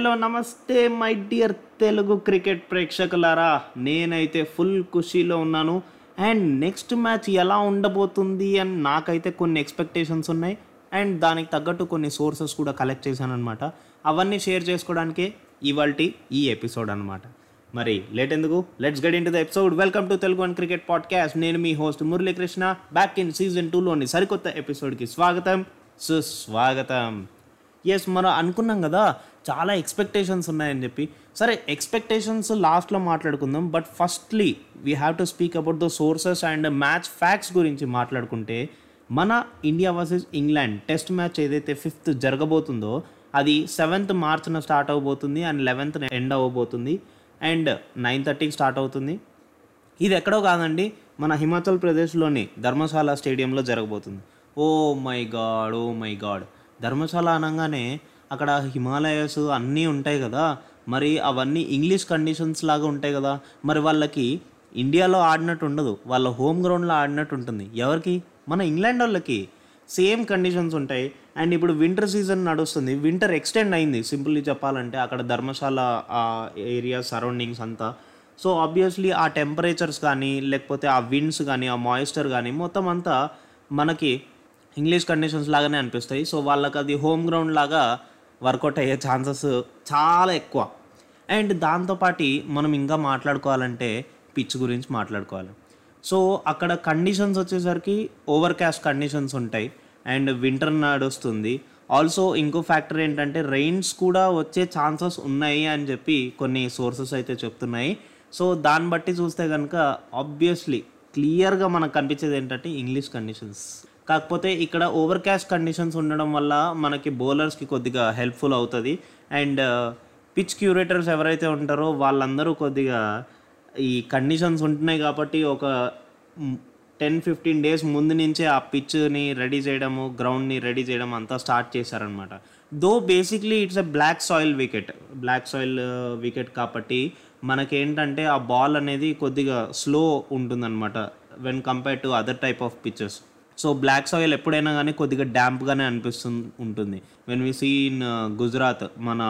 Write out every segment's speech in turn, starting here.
Hello నమస్తే my dear Telugu cricket ప్రేక్షకులారా. నేనైతే ఫుల్ ఖుషీలో ఉన్నాను. అండ్ నెక్స్ట్ మ్యాచ్ ఎలా ఉండబోతుంది అని నాకైతే కొన్ని ఎక్స్పెక్టేషన్స్ ఉన్నాయి. అండ్ దానికి తగ్గట్టు కొన్ని సోర్సెస్ కూడా కలెక్ట్ చేశాను అనమాట అవన్నీ షేర్ చేసుకోవడానికే ఇవాళ ఈ ఎపిసోడ్ అనమాట మరి లేట్ ఎందుకు? Let's get into the episode welcome to Telugu one cricket podcast నేను మీ host Muralikrishna. Back in season టూలోని సరికొత్త ఎపిసోడ్కి స్వాగతం. సుస్వాగతం. ఎస్ మనం అనుకున్నాం కదా చాలా ఎక్స్పెక్టేషన్స్ ఉన్నాయని చెప్పి. సరే ఎక్స్పెక్టేషన్స్ లాస్ట్లో మాట్లాడుకుందాం. But firstly we have to speak about the sources and match facts గురించి మాట్లాడుకుంటే మన India versus England test match ఏదైతే ఫిఫ్త్ జరగబోతుందో అది సెవెంత్ మార్చ్న స్టార్ట్ అవ్వబోతుంది అండ్ లెవెన్త్ ఎండ్ అవ్వబోతుంది అండ్ నైన్ థర్టీకి స్టార్ట్ అవుతుంది. ఇది ఎక్కడో కాదండి మన హిమాచల్ ప్రదేశ్లోని ధర్మశాల స్టేడియంలో జరగబోతుంది. ఓ my God oh my God Dharamshala అనగానే అక్కడ హిమాలయస్ అన్నీ ఉంటాయి కదా. మరి అవన్నీ ఇంగ్లీష్ కండిషన్స్ లాగా ఉంటాయి కదా. మరి వాళ్ళకి ఇండియాలో ఆడినట్టు ఉండదు. వాళ్ళ హోమ్ గ్రౌండ్లో ఆడినట్టు ఉంటుంది. ఎవరికి? మన ఇంగ్లాండ్ వాళ్ళకి. సేమ్ కండిషన్స్ ఉంటాయి. అండ్ ఇప్పుడు వింటర్ సీజన్ నడుస్తుంది. వింటర్ ఎక్స్టెండ్ అయింది. సింపుల్లీ చెప్పాలంటే అక్కడ ధర్మశాల ఏరియా సరౌండింగ్స్ అంతా. సో ఆబ్వియస్లీ ఆ టెంపరేచర్స్ కానీ లేకపోతే ఆ విండ్స్ కానీ ఆ మాయిశ్చర్ కానీ మొత్తం అంతా మనకి ఇంగ్లీష్ కండిషన్స్ లాగానే అనిపిస్తాయి. సో వాళ్ళకి అది హోమ్ గ్రౌండ్ లాగా వర్కౌట్ అయ్యే ఛాన్సెస్ చాలా ఎక్కువ. అండ్ దాంతోపాటి మనం ఇంకా మాట్లాడుకోవాలంటే పిచ్ గురించి మాట్లాడుకోవాలి. సో అక్కడ కండిషన్స్ వచ్చేసరికి ఓవర్ క్యాస్ట్ కండిషన్స్ ఉంటాయి. అండ్ వింటర్ నడుస్తుంది ఆల్సో ఇంకో ఫ్యాక్టర్ ఏంటంటే రెయిన్స్ కూడా వచ్చే ఛాన్సెస్ ఉన్నాయి అని చెప్పి కొన్ని సోర్సెస్ అయితే చెప్తున్నాయి. సో దాన్ని బట్టి చూస్తే కనుక ఆబ్వియస్లీ క్లియర్గా మనకు కనిపించేది ఏంటంటే ఇంగ్లీష్ కండిషన్స్. కాకపోతే ఇక్కడ ఓవర్ క్యాస్ట్ కండిషన్స్ ఉండడం వల్ల మనకి బౌలర్స్కి కొద్దిగా హెల్ప్ఫుల్ అవుతుంది. అండ్ పిచ్ క్యూరేటర్స్ ఎవరైతే ఉంటారో వాళ్ళందరూ కొద్దిగా ఈ కండిషన్స్ ఉంటున్నాయి కాబట్టి ఒక టెన్ ఫిఫ్టీన్ డేస్ ముందు నుంచే ఆ పిచ్ని రెడీ చేయడము గ్రౌండ్ని రెడీ చేయడం అంతా స్టార్ట్ చేశారనమాట though basically it's a black soil wicket black soil wicket కాబట్టి మనకేంటంటే ఆ బాల్ అనేది కొద్దిగా స్లో ఉంటుందన్నమాట when compare to other type of pitches so black soil ఎప్పుడైనా కానీ కొద్దిగా డ్యాంప్గానే అనిపిస్తుంది ఉంటుంది. When we see in Gujarat మన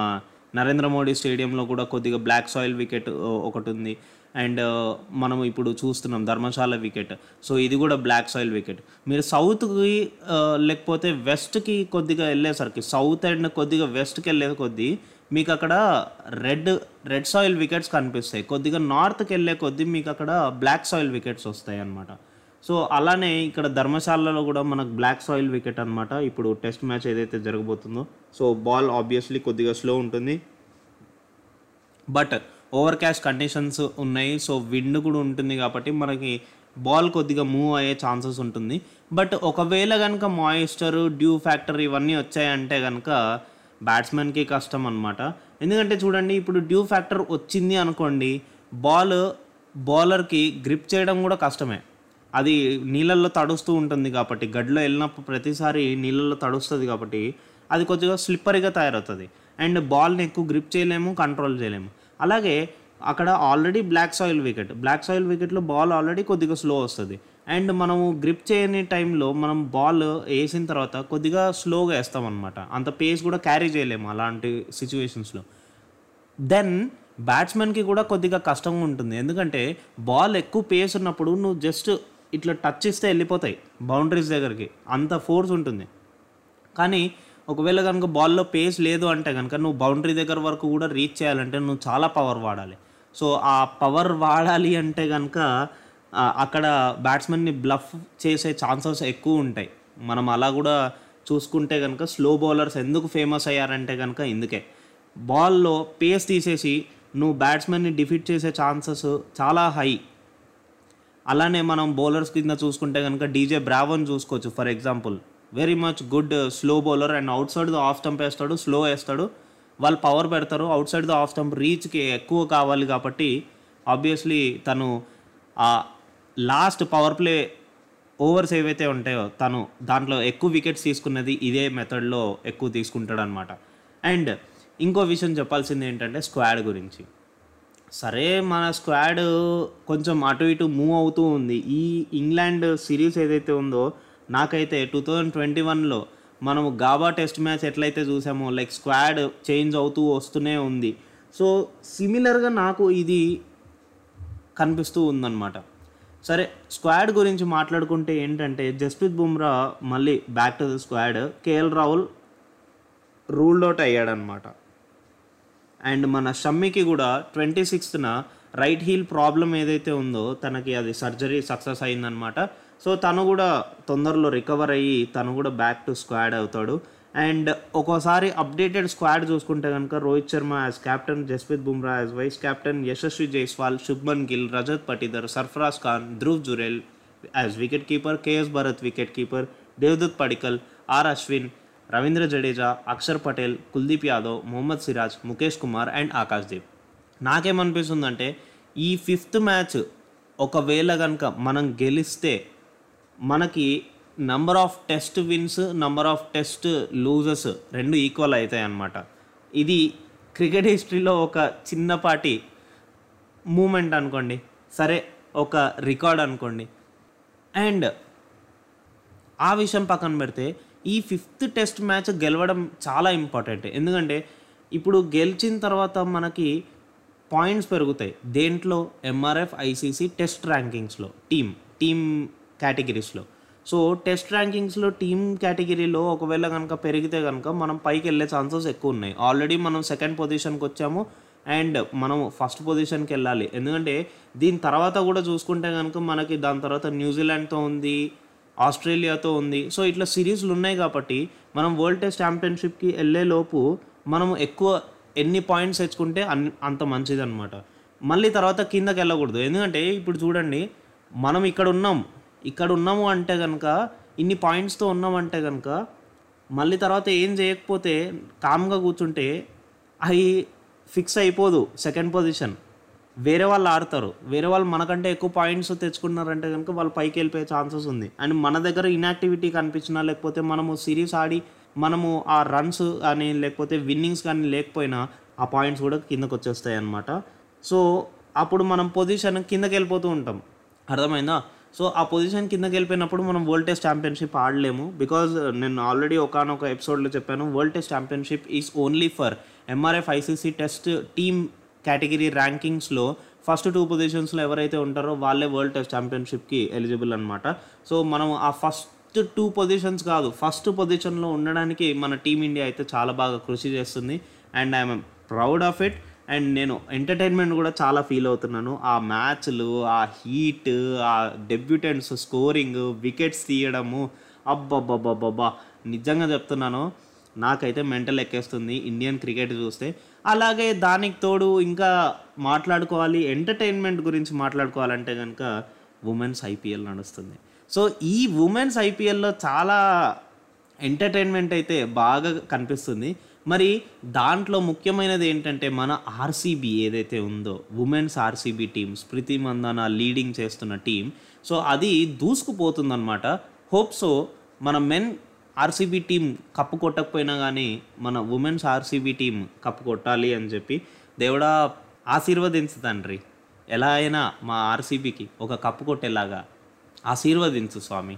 నరేంద్ర మోడీ స్టేడియంలో కూడా కొద్దిగా బ్లాక్ సాయిల్ వికెట్ uh, ఒకటి ఉంది అండ్ uh, మనం ఇప్పుడు చూస్తున్నాం ధర్మశాల వికెట్. సో ఇది కూడా బ్లాక్ సాయిల్ వికెట్. మీరు సౌత్కి uh, లేకపోతే వెస్ట్కి కొద్దిగా వెళ్ళేసరికి సౌత్ అండ్ కొద్దిగా వెస్ట్కి వెళ్ళే కొద్దీ మీకు అక్కడ రెడ్ రెడ్ సాయిల్ వికెట్స్ కనిపిస్తాయి. కొద్దిగా నార్త్కి వెళ్ళే కొద్దీ మీకు అక్కడ బ్లాక్ సాయిల్ వికెట్స్ వస్తాయి అన్నమాట సో అలానే ఇక్కడ ధర్మశాలలో కూడా మనకు బ్లాక్ సాయిల్ వికెట్ అనమాట ఇప్పుడు టెస్ట్ మ్యాచ్ ఏదైతే జరగబోతుందో. సో బాల్ ఆబ్వియస్లీ కొద్దిగా స్లో ఉంటుంది. బట్ ఓవర్ క్యాష్ కండిషన్స్ ఉన్నాయి. సో విండ్ కూడా ఉంటుంది కాబట్టి మనకి బాల్ కొద్దిగా మూవ్ అయ్యే ఛాన్సెస్ ఉంటుంది. బట్ ఒకవేళ కనుక మాయిస్చర్ డ్యూ ఫ్యాక్టర్ ఇవన్నీ వచ్చాయంటే కనుక బ్యాట్స్మెన్కి కష్టం అనమాట ఎందుకంటే చూడండి ఇప్పుడు డ్యూ ఫ్యాక్టర్ వచ్చింది అనుకోండి బాల్ బౌలర్కి గ్రిప్ చేయడం కూడా కష్టమే. అది నీళ్ళల్లో తడుస్తూ ఉంటుంది కాబట్టి గడ్లో వెళ్ళినప్పుడు ప్రతిసారి నీళ్ళల్లో తడుస్తుంది కాబట్టి అది కొద్దిగా స్లిప్పరీగా తయారవుతుంది. అండ్ బాల్ని ఎక్కువ గ్రిప్ చేయలేము కంట్రోల్ చేయలేము. అలాగే అక్కడ already black soil wicket black soil వికెట్లో ball already కొద్దిగా స్లో వస్తుంది. అండ్ మనము గ్రిప్ చేయని టైంలో మనం బాల్ వేసిన తర్వాత కొద్దిగా స్లోగా వేస్తాం అనమాట అంత పేస్ కూడా క్యారీ చేయలేము అలాంటి సిచ్యువేషన్స్లో దెన్ బ్యాట్స్మెన్కి కూడా కొద్దిగా కష్టంగా ఉంటుంది. ఎందుకంటే బాల్ ఎక్కువ పేస్ ఉన్నప్పుడు నువ్వు జస్ట్ ఇట్లా టచ్ ఇస్తే వెళ్ళిపోతాయి బౌండరీస్ దగ్గరికి. అంత ఫోర్స్ ఉంటుంది. కానీ ఒకవేళ కనుక బాల్లో పేస్ లేదు అంటే కనుక నువ్వు బౌండరీ దగ్గర వరకు కూడా రీచ్ చేయాలంటే నువ్వు చాలా పవర్ వాడాలి. సో ఆ పవర్ వాడాలి అంటే కనుక అక్కడ బ్యాట్స్మెన్ని బ్లఫ్ చేసే ఛాన్సెస్ ఎక్కువ ఉంటాయి. మనం అలా కూడా చూసుకుంటే కనుక స్లో బౌలర్స్ ఎందుకు ఫేమస్ అయ్యారంటే కనుక ఇందుకే. బాల్లో పేస్ తీసేసి నువ్వు బ్యాట్స్మెన్ని డిఫీట్ చేసే ఛాన్సెస్ చాలా హై అలానే మనం బౌలర్స్ కింద చూసుకుంటే కనుక డీజే బ్రావోని చూసుకోవచ్చు for example. Very much good slow bowler and outside the off stump వేస్తాడు స్లో వేస్తాడు. వాళ్ళు పవర్ పెడతారు outside the off stump రీచ్కి ఎక్కువ కావాలి కాబట్టి ఆబ్వియస్లీ తను ఆ లాస్ట్ పవర్ ప్లే ఓవర్స్ ఏవైతే ఉంటాయో తను దాంట్లో ఎక్కువ వికెట్స్ తీసుకున్నది ఇదే మెథడ్లో ఎక్కువ తీసుకుంటాడు అనమాట అండ్ ఇంకో విషయం చెప్పాల్సింది ఏంటంటే స్క్వాడ్ గురించి. సరే మన స్క్వాడ్ కొంచెం అటు ఇటు మూవ్ అవుతూ ఉంది. ఈ ఇంగ్లాండ్ సిరీస్ ఏదైతే ఉందో నాకైతే టూ థౌజండ్ ట్వంటీ వన్లో మనము గాబా టెస్ట్ మ్యాచ్ ఎట్లయితే చూసామో లైక్ స్క్వాడ్ చేంజ్ అవుతూ వస్తూనే ఉంది. సో సిమిలర్గా నాకు ఇది కనిపిస్తూ ఉందన్నమాట. సరే స్క్వాడ్ గురించి మాట్లాడుకుంటే ఏంటంటే జస్ప్రీత్ బుమ్రా మళ్ళీ back to the squad KL Rahul ruled out అయ్యాడనమాట and మన షమ్మికి కూడా ట్వంటీ సిక్స్త్న రైట్ హీల్ ప్రాబ్లం ఏదైతే ఉందో తనకి అది సర్జరీ సక్సెస్ అయిందనమాట సో తను కూడా తొందరలో రికవర్ అయ్యి తను కూడా బ్యాక్ టు స్క్వాడ్ అవుతాడు. అండ్ ఒక్కోసారి అప్డేటెడ్ స్క్వాడ్ చూసుకుంటే కనుక Rohit Sharma as captain Jasprit Bumrah as vice captain Yashasvi Jaiswal Shubman Gill Rajat Patidar Sarfaraz Khan Dhruv Jurel as wicket keeper KS Bharat wicket keeper Devdutt Padikkal R Ashwin Ravindra Jadeja Axar Patel Kuldeep Yadav Mohammed Siraj Mukesh Kumar and Akash Deep నాకేమనిపిస్తుందంటే ఈ fifth match ఒకవేళ కనుక మనం గెలిస్తే మనకి number of test wins number of test losers రెండు equal అవుతాయి అన్నమాట ఇది క్రికెట్ హిస్టరీలో ఒక చిన్నపాటి మూమెంట్ అనుకోండి. సరే ఒక రికార్డ్ అనుకోండి. అండ్ ఆ విషయం పక్కన పెడితే ఈ ఫిఫ్త్ టెస్ట్ మ్యాచ్ గెలవడం చాలా ఇంపార్టెంట్. ఎందుకంటే ఇప్పుడు గెలిచిన తర్వాత మనకి పాయింట్స్ పెరుగుతాయి. దేంట్లో? ఎంఆర్ఎఫ్ ఐసీసీ టెస్ట్ ర్యాంకింగ్స్లో టీమ్ టీమ్ కేటగిరీస్లో. సో టెస్ట్ ర్యాంకింగ్స్లో టీమ్ కేటగిరీలో ఒకవేళ కనుక పెరిగితే కనుక మనం పైకి వెళ్ళే ఛాన్సెస్ ఎక్కువ ఉన్నాయి. ఆల్రెడీ మనం సెకండ్ పొజిషన్కి వచ్చాము అండ్ మనం ఫస్ట్ పొజిషన్కి వెళ్ళాలి. ఎందుకంటే దీని తర్వాత కూడా చూసుకుంటే కనుక మనకి దాని తర్వాత న్యూజిలాండ్తో ఉంది ఆస్ట్రేలియాతో ఉంది. సో ఇట్లా సిరీస్లు ఉన్నాయి కాబట్టి మనం వరల్డ్ టెస్ట్ ఛాంపియన్షిప్కి వెళ్ళే లోపు మనం ఎక్కువ ఎన్ని పాయింట్స్ తెచ్చుకుంటే అన్ అంత మంచిది అనమాట మళ్ళీ తర్వాత కిందకి వెళ్ళకూడదు ఎందుకంటే ఇప్పుడు చూడండి మనం ఇక్కడ ఉన్నాం ఇక్కడ ఉన్నాము అంటే కనుక ఇన్ని పాయింట్స్తో ఉన్నామంటే కనుక మళ్ళీ తర్వాత ఏం చేయకపోతే కామ్గా కూర్చుంటే అవి ఫిక్స్ అయిపోదు సెకండ్ పొజిషన్. వేరే వాళ్ళు ఆడతారు. వేరే వాళ్ళు మనకంటే ఎక్కువ పాయింట్స్ తెచ్చుకున్నారంటే కనుక వాళ్ళు పైకి వెళ్ళిపోయే ఛాన్సెస్ ఉంది. అండ్ మన దగ్గర ఇన్యాక్టివిటీ కనిపించినా లేకపోతే మనము సిరీస్ ఆడి మనము ఆ రన్స్ కానీ లేకపోతే విన్నింగ్స్ కానీ లేకపోయినా ఆ పాయింట్స్ కూడా కిందకు వచ్చేస్తాయి అన్నమాట. సో అప్పుడు మనం పొజిషన్ కిందకి వెళ్ళిపోతూ ఉంటాం. అర్థమైందా? సో ఆ పొజిషన్ కిందకి వెళ్ళిపోయినప్పుడు మనం వరల్డ్ టెస్ట్ ఛాంపియన్షిప్ ఆడలేము. బికాజ్ నేను ఆల్రెడీ ఒకనొక ఎపిసోడ్లో చెప్పాను world test championship is only for MRF ICC test team category ర్యాంకింగ్స్లో first two పొజిషన్స్లో ఎవరైతే ఉంటారో వాళ్ళే వరల్డ్ టెస్ట్ ఛాంపియన్షిప్కి ఎలిజిబుల్ అనమాట సో మనం ఆ ఫస్ట్ టూ పొజిషన్స్ కాదు ఫస్ట్ పొజిషన్లో ఉండడానికి మన టీమిండియా అయితే చాలా బాగా కృషి చేస్తుంది. And I'm proud of it. And నేను ఎంటర్టైన్మెంట్ కూడా చాలా ఫీల్ అవుతున్నాను. ఆ మ్యాచ్లు ఆ హీట్ ఆ డెబ్యూటెంట్స్ స్కోరింగ్ వికెట్స్ తీయడము అబ్బబ్బబ్బబ్బబ్బా. నిజంగా చెప్తున్నాను నాకైతే మెంటల్ ఎక్కేస్తుంది ఇండియన్ క్రికెట్ చూస్తే. అలాగే దానికి తోడు ఇంకా మాట్లాడుకోవాలి ఎంటర్టైన్మెంట్ గురించి మాట్లాడుకోవాలంటే కనుక ఉమెన్స్ ఐపీఎల్ నడుస్తుంది. సో ఈ ఉమెన్స్ ఐపీఎల్లో చాలా ఎంటర్టైన్మెంట్ అయితే బాగా కనిపిస్తుంది. మరి దాంట్లో ముఖ్యమైనది ఏంటంటే మన ఆర్సీబీ ఏదైతే ఉందో women's RCB team Smriti Mandhana leading చేస్తున్న టీం సో అది దూసుకుపోతుందన్నమాట. హోప్ సో మన మెన్ ఆర్సీబీ టీం కప్పు కొట్టకపోయినా కానీ మన ఉమెన్స్ ఆర్సీబీ టీం కప్పు కొట్టాలి అని చెప్పి దేవుడా ఆశీర్వదించు తండ్రి. ఎలా అయినా మా ఆర్సీబీకి ఒక కప్పు కొట్టేలాగా ఆశీర్వదించు స్వామి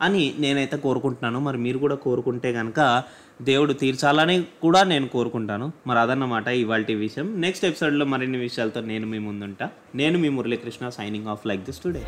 అని నేనైతే కోరుకుంటున్నాను. మరి మీరు కూడా కోరుకుంటే కనుక దేవుడు తీర్చాలని కూడా నేను కోరుకుంటాను. మరి అదన్నమాట ఇవాళ విషయం. నెక్స్ట్ ఎపిసోడ్లో మరిన్ని విషయాలతో నేను మీ ముందుంటా. నేను మీ Muralikrishna signing off like this today